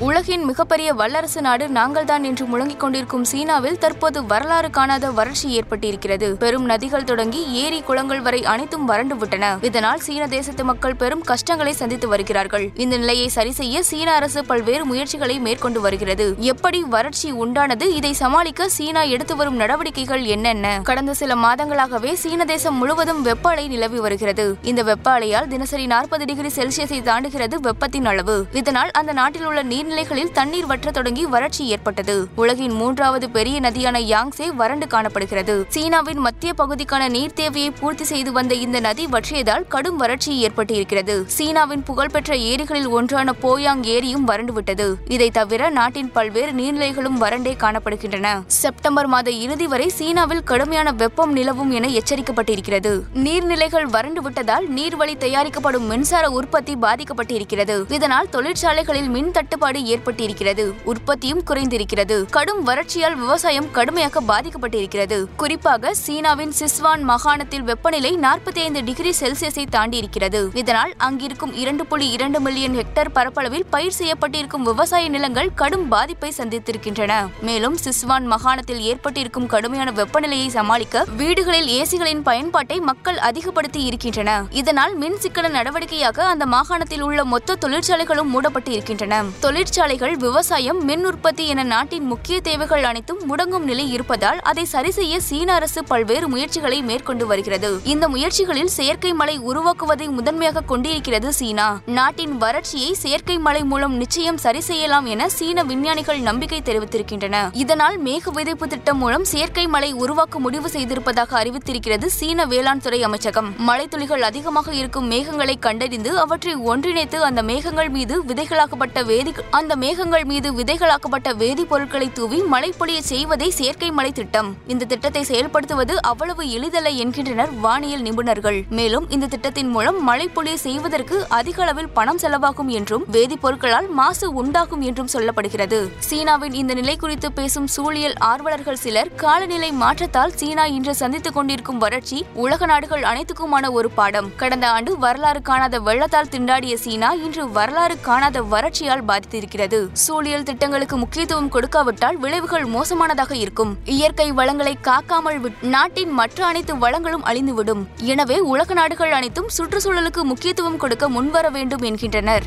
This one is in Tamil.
உலகின் மிகப்பெரிய வல்லரசு நாடு நாங்கள்தான் என்று முழங்கிக் கொண்டிருக்கும் சீனாவில் தற்போது வரலாறு காணாத வறட்சி ஏற்பட்டிருக்கிறது. பெரும் நதிகள் தொடங்கி ஏரி குளங்கள் வரை அனைத்தும் வறண்டு விட்டன. இதனால் சீன தேசத்து மக்கள் பெரும் கஷ்டங்களை சந்தித்து வருகிறார்கள். இந்த நிலையை சரி செய்ய சீன அரசு பல்வேறு முயற்சிகளை மேற்கொண்டு வருகிறது. எப்படி வறட்சி உண்டானது? இதை சமாளிக்க சீனா எடுத்து வரும் நடவடிக்கைகள் என்னென்ன? கடந்த சில மாதங்களாகவே சீன தேசம் முழுவதும் வெப்ப அலை நிலவி வருகிறது. இந்த வெப்ப அலையால் தினசரி நாற்பது டிகிரி செல்சியஸை தாண்டுகிறது வெப்பத்தின் அளவு. இதனால் அந்த நாட்டில் உள்ள நீர்நிலைகளில் தண்ணீர் வற்ற தொடங்கி வறட்சி ஏற்பட்டது. உலகின் மூன்றாவது பெரிய நதியான யாங்சே வறண்டு காணப்படுகிறது. சீனாவின் மத்திய பகுதிக்கான நீர் தேவையை பூர்த்தி செய்து வந்த இந்த நதி வற்றியதால் கடும் வறட்சி ஏற்பட்டிருக்கிறது. சீனாவின் புகழ்பெற்ற ஏரிகளில் ஒன்றான போயாங் ஏரியும் வறண்டுவிட்டது. இதை தவிர நாட்டின் பல்வேறு நீர்நிலைகளும் வறண்டே காணப்படுகின்றன. செப்டம்பர் மாத இறுதி வரை சீனாவில் கடுமையான வெப்பம் நிலவும் என எச்சரிக்கப்பட்டிருக்கிறது. நீர்நிலைகள் வறண்டு விட்டதால் நீர்வழி தயாரிக்கப்படும் மின்சார உற்பத்தி பாதிக்கப்பட்டிருக்கிறது. இதனால் தொழிற்சாலைகளில் மின் தட்டுப்பாடு ஏற்பட்டிருக்கிறது. உற்பத்தியும் குறைந்திருக்கிறது. கடும் வறட்சியால் விவசாயம் கடுமையாக பாதிக்கப்பட்டிருக்கிறது. குறிப்பாக சீனாவின் சிஸ்வான் மாகாணத்தில் வெப்பநிலை நாற்பத்தி ஐந்து டிகிரி செல்சியஸை தாண்டியிருக்கிறது. இதனால் அங்கிருக்கும் இரண்டு புள்ளி இரண்டு மில்லியன் ஹெக்டேர் பரப்பளவில் பயிர் செய்யப்பட்டிருக்கும் விவசாய நிலங்கள் கடும் பாதிப்பை சந்தித்திருக்கின்றன. மேலும் சிஸ்வான் மாகாணத்தில் ஏற்பட்டிருக்கும் கடுமையான வெப்பநிலையை சமாளிக்க வீடுகளில் ஏசிகளின் பயன்பாட்டை மக்கள் அதிகப்படுத்தி இருக்கின்றன. இதனால் மின் சிக்கன நடவடிக்கையாக அந்த மாகாணத்தில் உள்ள மொத்த தொழிற்சாலைகளும் மூடப்பட்டு இருக்கின்றன தொழிற்சாலைகள் விவசாயம் மின் உற்பத்தி என நாட்டின் முக்கிய தேவைகள் அனைத்தும் முடங்கும் நிலை இருப்பதால் அதை சரி செய்ய சீன அரசு பல்வேறு முயற்சிகளை மேற்கொண்டு வருகிறது. இந்த முயற்சிகளில் செயற்கை மலை உருவாக்குவதை முதன்மையாக கொண்டிருக்கிறது சீனா. நாட்டின் வறட்சியை செயற்கை மலை மூலம் நிச்சயம் சரி செய்யலாம் என சீன விஞ்ஞானிகள் நம்பிக்கை தெரிவித்திருக்கின்றன. இதனால் மேக விதைப்பு திட்டம் மூலம் செயற்கை மலை உருவாக்க முடிவு செய்திருப்பதாக அறிவித்திருக்கிறது சீன வேளாண் துறை அமைச்சகம். மழைத்துளிகள் அதிகமாக இருக்கும் மேகங்களை கண்டறிந்து அவற்றை ஒன்றிணைத்து அந்த மேகங்கள் மீது விதைகளாக்கப்பட்ட வேதி அந்த மேகங்கள் மீது விதைகளாக்கப்பட்ட வேதிப்பொருட்களை தூவி மழை பொழிய செய்வதே செயற்கை மழை திட்டம். இந்த திட்டத்தை செயல்படுத்துவது அவ்வளவு எளிதல்ல என்கின்றனர் வானியல் நிபுணர்கள். மேலும் இந்த திட்டத்தின் மூலம் மழை பொழிய செய்வதற்கு அதிக அளவில் பணம் செலவாகும் என்றும் வேதிப்பொருட்களால் மாசு உண்டாகும் என்றும் சொல்லப்படுகிறது. சீனாவின் இந்த நிலை குறித்து பேசும் சூழியல் ஆர்வலர்கள் சிலர் காலநிலை மாற்றத்தால் சீனா இன்று சந்தித்துக் கொண்டிருக்கும் வறட்சி உலக நாடுகள் அனைத்துக்குமான ஒரு பாடம். கடந்த ஆண்டு வரலாறு காணாத வெள்ளத்தால் திண்டாடிய சீனா இன்று வரலாறு காணாத வறட்சியால் பாதித்திருக்கிறது. இருக்கிறது. சூழியல் திட்டங்களுக்கு முக்கியத்துவம் கொடுக்காவிட்டால் விளைவுகள் மோசமானதாக இருக்கும். இயற்கை வளங்களை காக்காமல் நாட்டின் மற்ற அனைத்து வளங்களும் அழிந்துவிடும். எனவே உலக நாடுகள் அனைத்தும் சுற்றுச்சூழலுக்கு முக்கியத்துவம் கொடுக்க முன்வர வேண்டும் என்கின்றனர்.